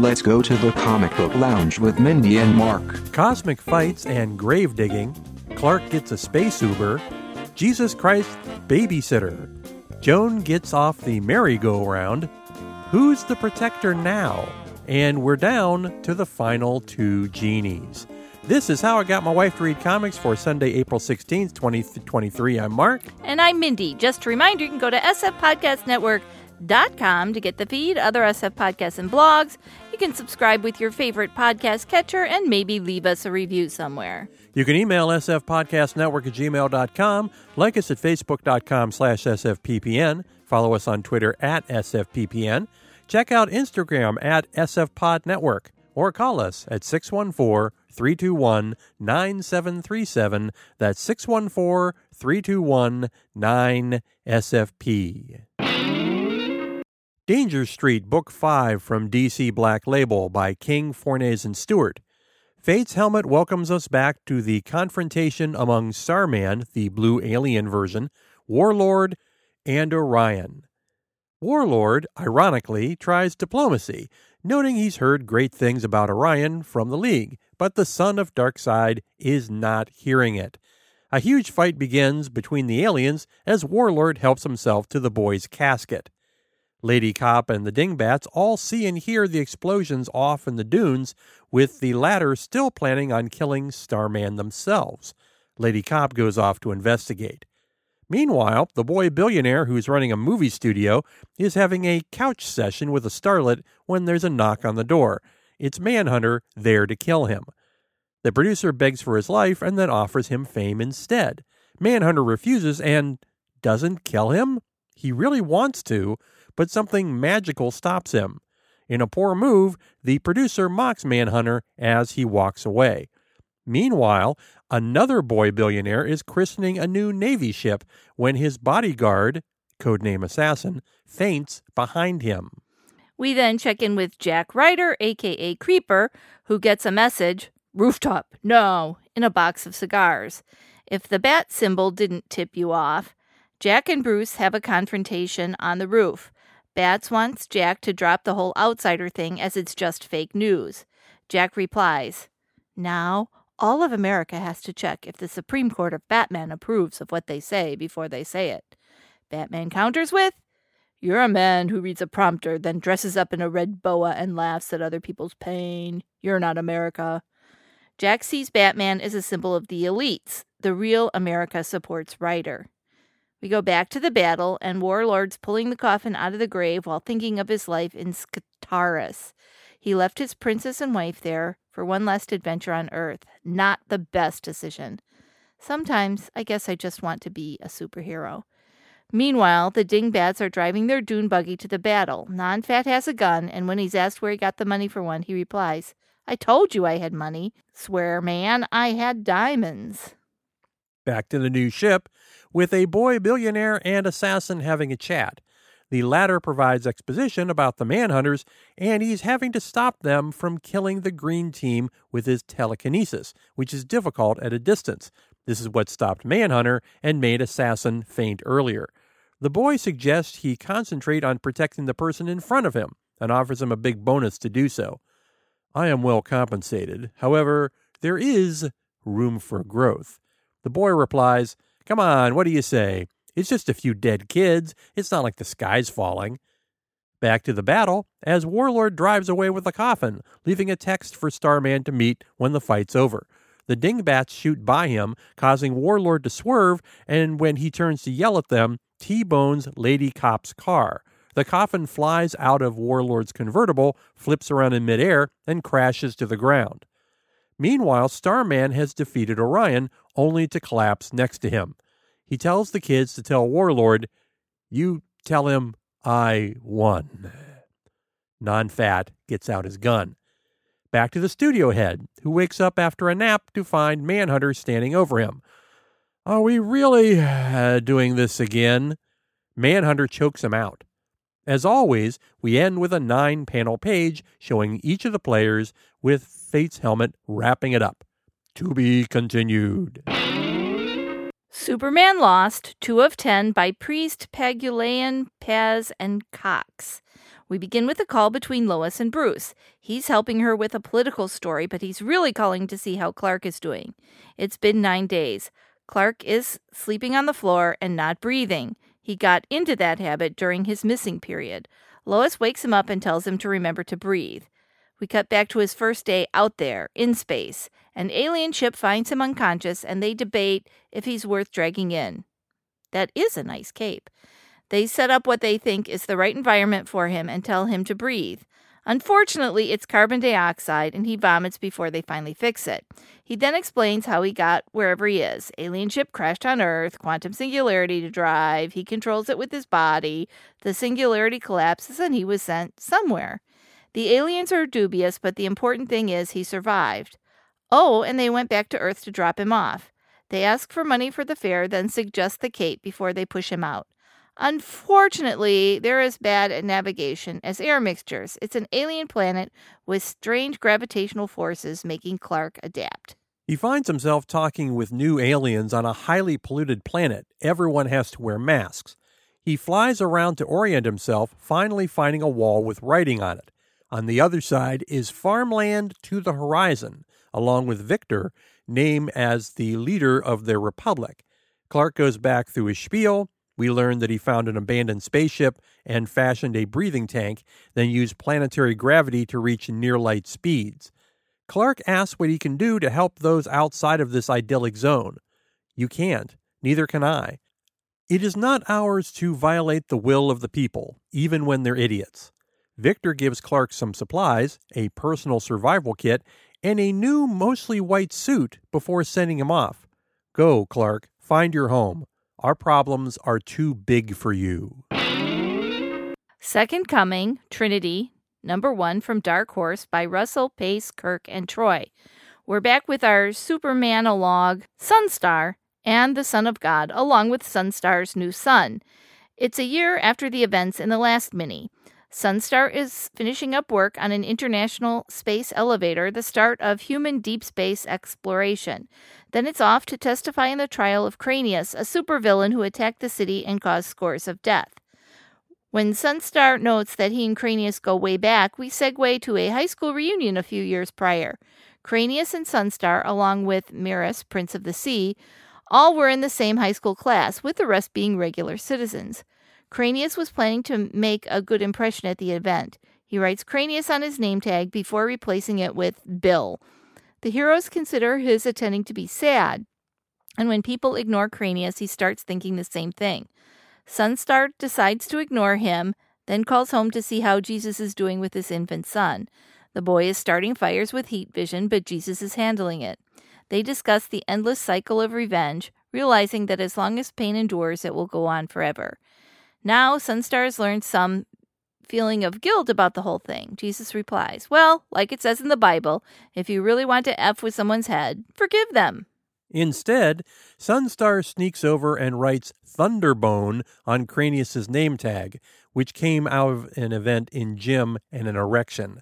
Let's go to the comic book lounge with Mindy and Mark. Cosmic fights and grave digging. Clark gets a space Uber. Jesus Christ babysitter. Joan gets off the merry-go-round. Who's the protector now? And we're down to the final two genies. This is how I got my wife to read comics for Sunday, April 16th, 2023. I'm Mark. And I'm Mindy. Just a reminder, you can go to sfpodcastnetwork.com to get the feed, other SF podcasts and blogs. You can subscribe with your favorite podcast catcher and maybe leave us a review somewhere. You can email sfpodcastnetwork at gmail.com, like us at facebook.com slash sfppn, follow us on Twitter at sfppn, check out Instagram at sfpodnetwork, or call us at 614 321 9737. That's 614 321 9SFP. Danger Street, Book 5 from DC Black Label by King, Fornes, and Stewart. Fate's Helmet welcomes us back to the confrontation among Starman, the blue alien version, Warlord, and Orion. Warlord, ironically, tries diplomacy, noting he's heard great things about Orion from the League, but the son of Darkseid is not hearing it. A huge fight begins between the aliens as Warlord helps himself to the boy's casket. Lady Cop and the Dingbats all see and hear the explosions off in the dunes, with the latter still planning on killing Starman themselves. Lady Cop goes off to investigate. Meanwhile, the boy billionaire who's running a movie studio is having a couch session with a starlet when there's a knock on the door. It's Manhunter there to kill him. The producer begs for his life and then offers him fame instead. Manhunter refuses and doesn't kill him? He really wants to, but something magical stops him. In a poor move, the producer mocks Manhunter as he walks away. Meanwhile, another boy billionaire is christening a new Navy ship when his bodyguard, codename Assassin, faints behind him. We then check in with Jack Ryder, aka Creeper, who gets a message rooftop, no, in a box of cigars. If the bat symbol didn't tip you off, Jack and Bruce have a confrontation on the roof. Bats wants Jack to drop the whole outsider thing as it's just fake news. Jack replies, Now, all of America has to check if the Supreme Court of Batman approves of what they say before they say it. Batman counters with, You're a man who reads a prompter, then dresses up in a red boa and laughs at other people's pain. You're not America. Jack sees Batman as a symbol of the elites. The real America supports Ryder. We go back to the battle, and Warlord's pulling the coffin out of the grave while thinking of his life in Skartaris. He left his princess and wife there for one last adventure on Earth. Not the best decision. Sometimes I guess I just want to be a superhero. Meanwhile, the Dingbats are driving their dune buggy to the battle. Nonfat has a gun, and when he's asked where he got the money for one, he replies, I told you I had money. Swear, man, I had diamonds. Back to the new ship, with a boy billionaire and assassin having a chat. The latter provides exposition about the Manhunters, and he's having to stop them from killing the Green Team with his telekinesis, which is difficult at a distance. This is what stopped Manhunter and made Assassin faint earlier. The boy suggests he concentrate on protecting the person in front of him and offers him a big bonus to do so. I am well compensated. However, there is room for growth. The boy replies, Come on, what do you say? It's just a few dead kids. It's not like the sky's falling. Back to the battle as Warlord drives away with the coffin, leaving a text for Starman to meet when the fight's over. The dingbats shoot by him, causing Warlord to swerve, and when he turns to yell at them, T bones Lady Cop's car. The coffin flies out of Warlord's convertible, flips around in midair, and crashes to the ground. Meanwhile, Starman has defeated Orion, only to collapse next to him. He tells the kids to tell Warlord, You tell him I won. Non fat gets out his gun. Back to the studio head, who wakes up after a nap to find Manhunter standing over him. Are we really uh, doing this again? Manhunter chokes him out. As always, we end with a nine panel page showing each of the players with Fate's helmet wrapping it up. To be continued. Superman Lost, 2 of 10 by Priest, Pagulayan, Paz, and Cox. We begin with a call between Lois and Bruce. He's helping her with a political story, but he's really calling to see how Clark is doing. It's been nine days. Clark is sleeping on the floor and not breathing. He got into that habit during his missing period. Lois wakes him up and tells him to remember to breathe. We cut back to his first day out there, in space. An alien ship finds him unconscious, and they debate if he's worth dragging in. That is a nice cape. They set up what they think is the right environment for him and tell him to breathe. Unfortunately, it's carbon dioxide, and he vomits before they finally fix it. He then explains how he got wherever he is. Alien ship crashed on Earth, quantum singularity to drive, he controls it with his body, the singularity collapses, and he was sent somewhere. The aliens are dubious, but the important thing is he survived. Oh, and they went back to Earth to drop him off. They ask for money for the fare, then suggest the cape before they push him out. Unfortunately, they're as bad at navigation as air mixtures. It's an alien planet with strange gravitational forces making Clark adapt. He finds himself talking with new aliens on a highly polluted planet. Everyone has to wear masks. He flies around to orient himself, finally finding a wall with writing on it. On the other side is farmland to the horizon, along with Victor, named as the leader of their republic. Clark goes back through his spiel we learn that he found an abandoned spaceship and fashioned a breathing tank, then used planetary gravity to reach near light speeds. Clark asks what he can do to help those outside of this idyllic zone. You can't, neither can I. It is not ours to violate the will of the people, even when they're idiots. Victor gives Clark some supplies, a personal survival kit, and a new, mostly white suit before sending him off. Go, Clark, find your home. Our problems are too big for you. Second Coming, Trinity, number one from Dark Horse by Russell, Pace, Kirk, and Troy. We're back with our Supermanologue, Sunstar, and the Son of God, along with Sunstar's new son. It's a year after the events in the last mini. Sunstar is finishing up work on an international space elevator, the start of human deep space exploration. Then it's off to testify in the trial of Cranius, a supervillain who attacked the city and caused scores of death. When Sunstar notes that he and Cranius go way back, we segue to a high school reunion a few years prior. Cranius and Sunstar, along with Miras, Prince of the Sea, all were in the same high school class, with the rest being regular citizens. Cranius was planning to make a good impression at the event. He writes Cranius on his name tag before replacing it with Bill. The heroes consider his attending to be sad, and when people ignore Cranius, he starts thinking the same thing. Sunstar decides to ignore him, then calls home to see how Jesus is doing with his infant son. The boy is starting fires with heat vision, but Jesus is handling it. They discuss the endless cycle of revenge, realizing that as long as pain endures, it will go on forever. Now, Sunstar has learned some feeling of guilt about the whole thing. Jesus replies, Well, like it says in the Bible, if you really want to F with someone's head, forgive them. Instead, Sunstar sneaks over and writes Thunderbone on Cranius's name tag, which came out of an event in gym and an erection.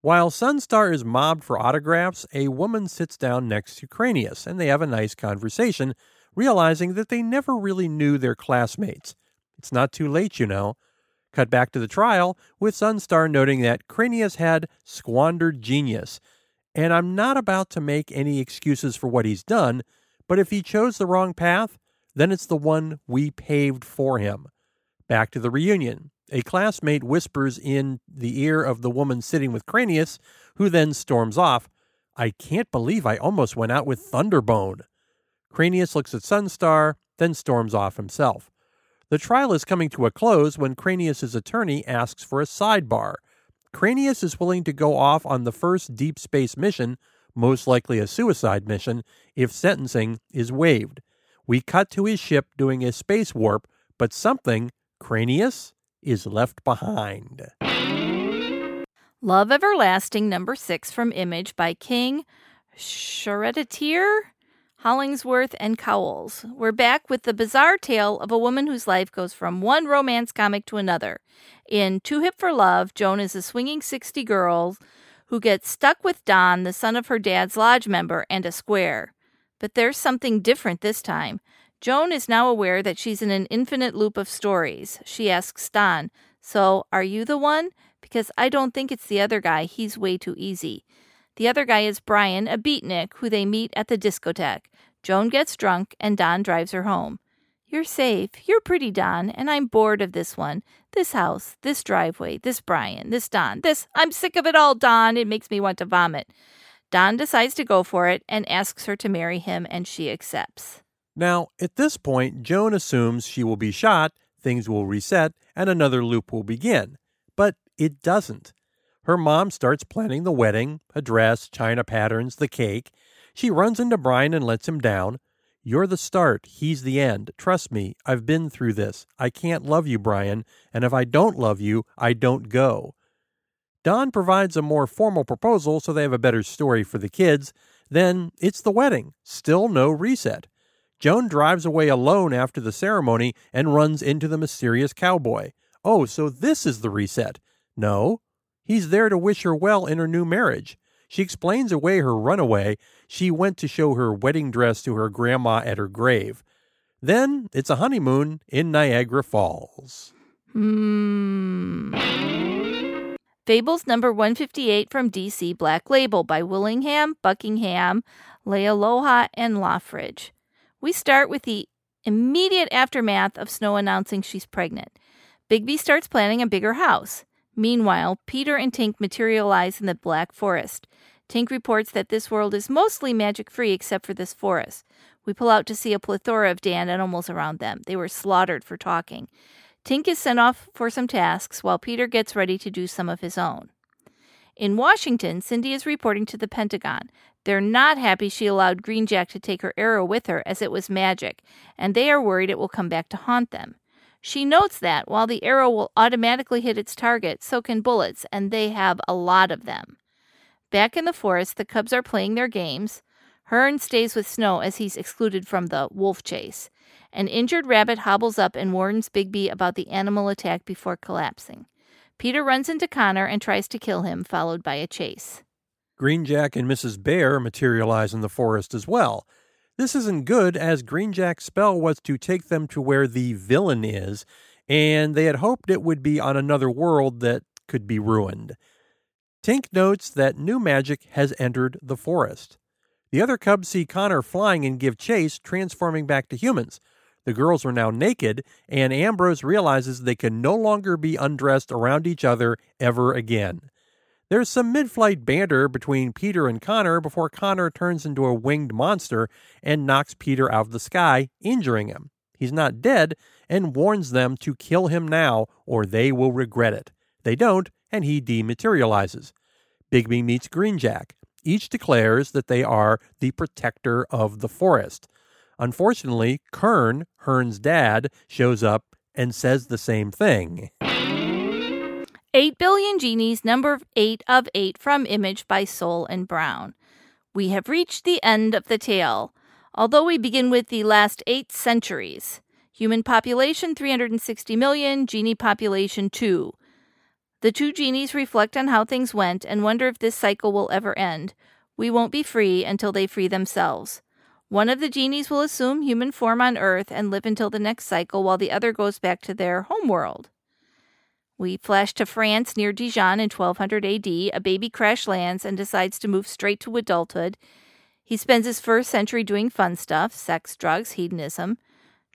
While Sunstar is mobbed for autographs, a woman sits down next to Cranius and they have a nice conversation, realizing that they never really knew their classmates. It's not too late, you know. Cut back to the trial, with Sunstar noting that Cranius had squandered genius. And I'm not about to make any excuses for what he's done, but if he chose the wrong path, then it's the one we paved for him. Back to the reunion. A classmate whispers in the ear of the woman sitting with Cranius, who then storms off. I can't believe I almost went out with Thunderbone. Cranius looks at Sunstar, then storms off himself. The trial is coming to a close when Cranius's attorney asks for a sidebar. Cranius is willing to go off on the first deep space mission, most likely a suicide mission, if sentencing is waived. We cut to his ship doing a space warp, but something, Cranius, is left behind. Love Everlasting, number six from Image by King, Charretier, Hollingsworth, and Cowles. We're back with the bizarre tale of a woman whose life goes from one romance comic to another. In Too Hip for Love, Joan is a swinging 60 girl who gets stuck with Don, the son of her dad's lodge member, and a square. But there's something different this time. Joan is now aware that she's in an infinite loop of stories. She asks Don, So, are you the one? Because I don't think it's the other guy. He's way too easy. The other guy is Brian, a beatnik, who they meet at the discotheque. Joan gets drunk, and Don drives her home. You're safe. You're pretty, Don, and I'm bored of this one. This house, this driveway, this Brian, this Don, this. I'm sick of it all, Don. It makes me want to vomit. Don decides to go for it and asks her to marry him, and she accepts. Now, at this point, Joan assumes she will be shot, things will reset, and another loop will begin. But it doesn't. Her mom starts planning the wedding, a dress, china patterns, the cake. She runs into Brian and lets him down. You're the start, he's the end. Trust me, I've been through this. I can't love you, Brian, and if I don't love you, I don't go. Don provides a more formal proposal so they have a better story for the kids. Then it's the wedding. Still no reset. Joan drives away alone after the ceremony and runs into the mysterious cowboy. Oh, so this is the reset. No, He's there to wish her well in her new marriage. She explains away her runaway. She went to show her wedding dress to her grandma at her grave. Then it's a honeymoon in Niagara Falls. Hmm. Fables number 158 from DC Black Label by Willingham, Buckingham, Leialoha, and Loughridge. We start with the immediate aftermath of Snow announcing she's pregnant. Bigby starts planning a bigger house. Meanwhile, Peter and Tink materialize in the Black Forest. Tink reports that this world is mostly magic free except for this forest. We pull out to see a plethora of Dan animals around them. They were slaughtered for talking. Tink is sent off for some tasks while Peter gets ready to do some of his own. In Washington, Cindy is reporting to the Pentagon. They're not happy she allowed Green Jack to take her arrow with her as it was magic, and they are worried it will come back to haunt them. She notes that while the arrow will automatically hit its target, so can bullets, and they have a lot of them. Back in the forest, the cubs are playing their games. Hearn stays with Snow as he's excluded from the wolf chase. An injured rabbit hobbles up and warns Bigby about the animal attack before collapsing. Peter runs into Connor and tries to kill him, followed by a chase. Green Jack and Mrs. Bear materialize in the forest as well. This isn't good, as Green Jack's spell was to take them to where the villain is, and they had hoped it would be on another world that could be ruined. Tink notes that new magic has entered the forest. The other cubs see Connor flying and give chase, transforming back to humans. The girls are now naked, and Ambrose realizes they can no longer be undressed around each other ever again. There's some mid flight banter between Peter and Connor before Connor turns into a winged monster and knocks Peter out of the sky, injuring him. He's not dead and warns them to kill him now or they will regret it. They don't, and he dematerializes. Bigby meets Greenjack. Each declares that they are the protector of the forest. Unfortunately, Kern, Hearn's dad, shows up and says the same thing. 8 Billion Genies, number 8 of 8 from Image by Soule and Browne. We have reached the end of the tale, although we begin with the last eight centuries. Human population 360 million, genie population 2. The two genies reflect on how things went and wonder if this cycle will ever end. We won't be free until they free themselves. One of the genies will assume human form on Earth and live until the next cycle, while the other goes back to their home world. We flash to France near Dijon in 1200 AD. A baby crash lands and decides to move straight to adulthood. He spends his first century doing fun stuff sex, drugs, hedonism.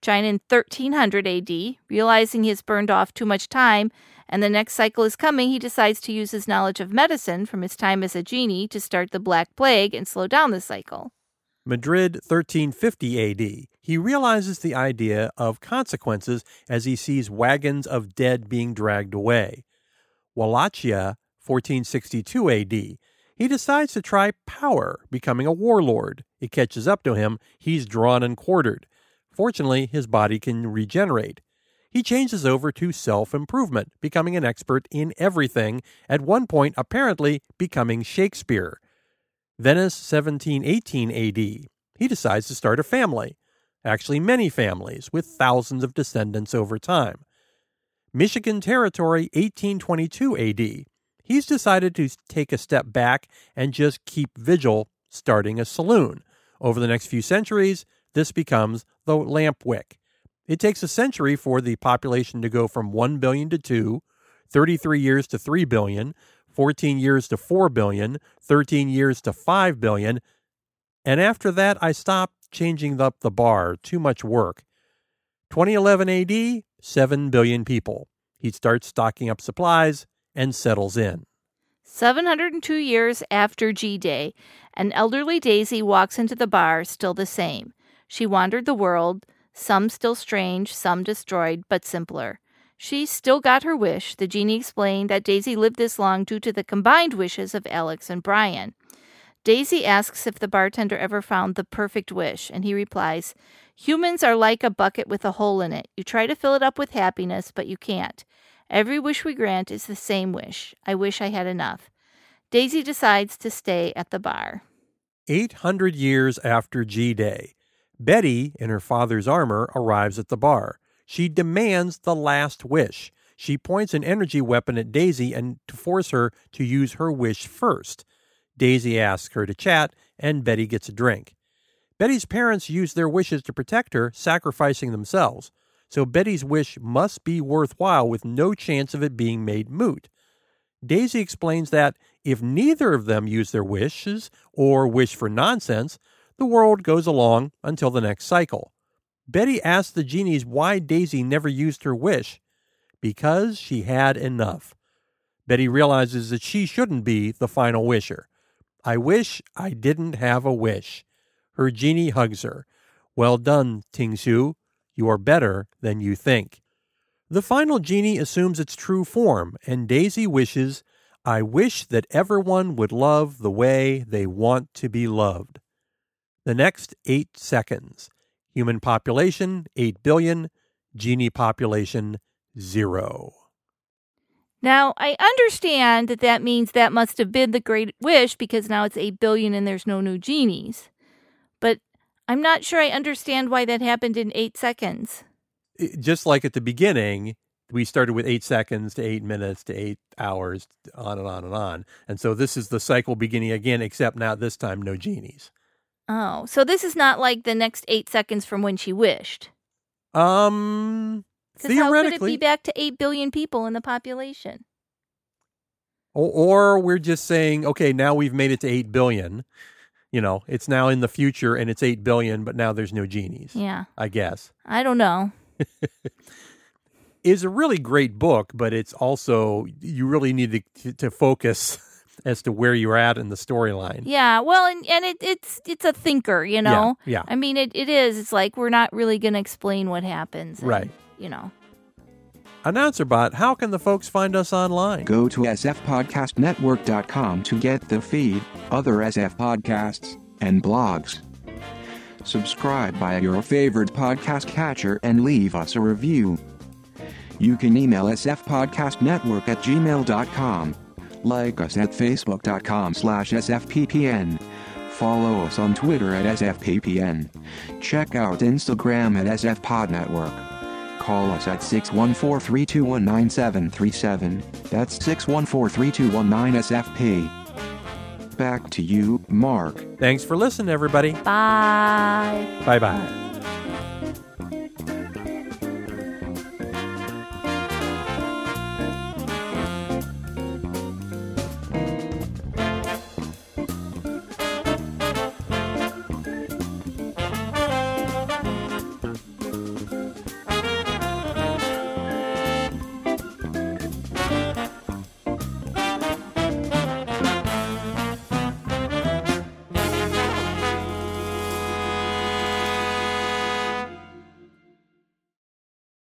China in 1300 AD, realizing he has burned off too much time and the next cycle is coming, he decides to use his knowledge of medicine from his time as a genie to start the Black Plague and slow down the cycle. Madrid 1350 AD. He realizes the idea of consequences as he sees wagons of dead being dragged away. Wallachia 1462 AD. He decides to try power, becoming a warlord. It catches up to him. He's drawn and quartered. Fortunately, his body can regenerate. he changes over to self improvement, becoming an expert in everything, at one point, apparently becoming Shakespeare. Venice 1718 AD. He decides to start a family, actually, many families, with thousands of descendants over time. Michigan Territory 1822 AD. He's decided to take a step back and just keep vigil, starting a saloon. Over the next few centuries, this becomes the Lampwick. It takes a century for the population to go from 1 billion to 2, 33 years to 3 billion, 14 years to 4 billion, 13 years to 5 billion. And after that, I stopped changing up the bar. Too much work. 2011 AD, 7 billion people. He starts stocking up supplies and settles in. 702 years after G Day, an elderly Daisy walks into the bar, still the same. She wandered the world, some still strange, some destroyed, but simpler. She still got her wish. The genie explained that Daisy lived this long due to the combined wishes of Alex and Brian. Daisy asks if the bartender ever found the perfect wish, and he replies, Humans are like a bucket with a hole in it. You try to fill it up with happiness, but you can't. Every wish we grant is the same wish. I wish I had enough. Daisy decides to stay at the bar. 800 years after G Day, Betty, in her father's armor, arrives at the bar. She demands the last wish. She points an energy weapon at Daisy and to force her to use her wish first. Daisy asks her to chat, and Betty gets a drink. Betty's parents use their wishes to protect her, sacrificing themselves. So Betty's wish must be worthwhile with no chance of it being made moot. Daisy explains that if neither of them use their wishes or wish for nonsense, the world goes along until the next cycle. Betty asks the genies why Daisy never used her wish. Because she had enough. Betty realizes that she shouldn't be the final wisher. I wish I didn't have a wish. Her genie hugs her. Well done, Ting Tingsu. You are better than you think. The final genie assumes its true form, and Daisy wishes, I wish that everyone would love the way they want to be loved. The next eight seconds. Human population, 8 billion. Genie population, zero. Now, I understand that that means that must have been the great wish because now it's 8 billion and there's no new genies. But I'm not sure I understand why that happened in eight seconds. Just like at the beginning, we started with eight seconds to eight minutes to eight hours, on and on and on. And so this is the cycle beginning again, except now this time no genies. Oh, so this is not like the next eight seconds from when she wished. Um, theoretically, how could it be back to eight billion people in the population? Or, or we're just saying, okay, now we've made it to eight billion. You know, it's now in the future and it's eight billion, but now there's no genies. Yeah, I guess. I don't know. is a really great book, but it's also you really need to, to focus as to where you're at in the storyline. Yeah, well, and, and it, it's it's a thinker, you know. Yeah, yeah. I mean, it, it is. It's like we're not really going to explain what happens, and, right? You know. AnnouncerBot, how can the folks find us online? Go to sfpodcastnetwork.com to get the feed, other SF podcasts, and blogs. Subscribe via your favorite podcast catcher and leave us a review. You can email sfpodcastnetwork at gmail.com. Like us at facebook.com slash sfppn. Follow us on Twitter at sfppn. Check out Instagram at sfpodnetwork. Call us at 614-321-9737. That's 614-321-9SFP. Back to you, Mark. Thanks for listening, everybody. Bye. Bye bye.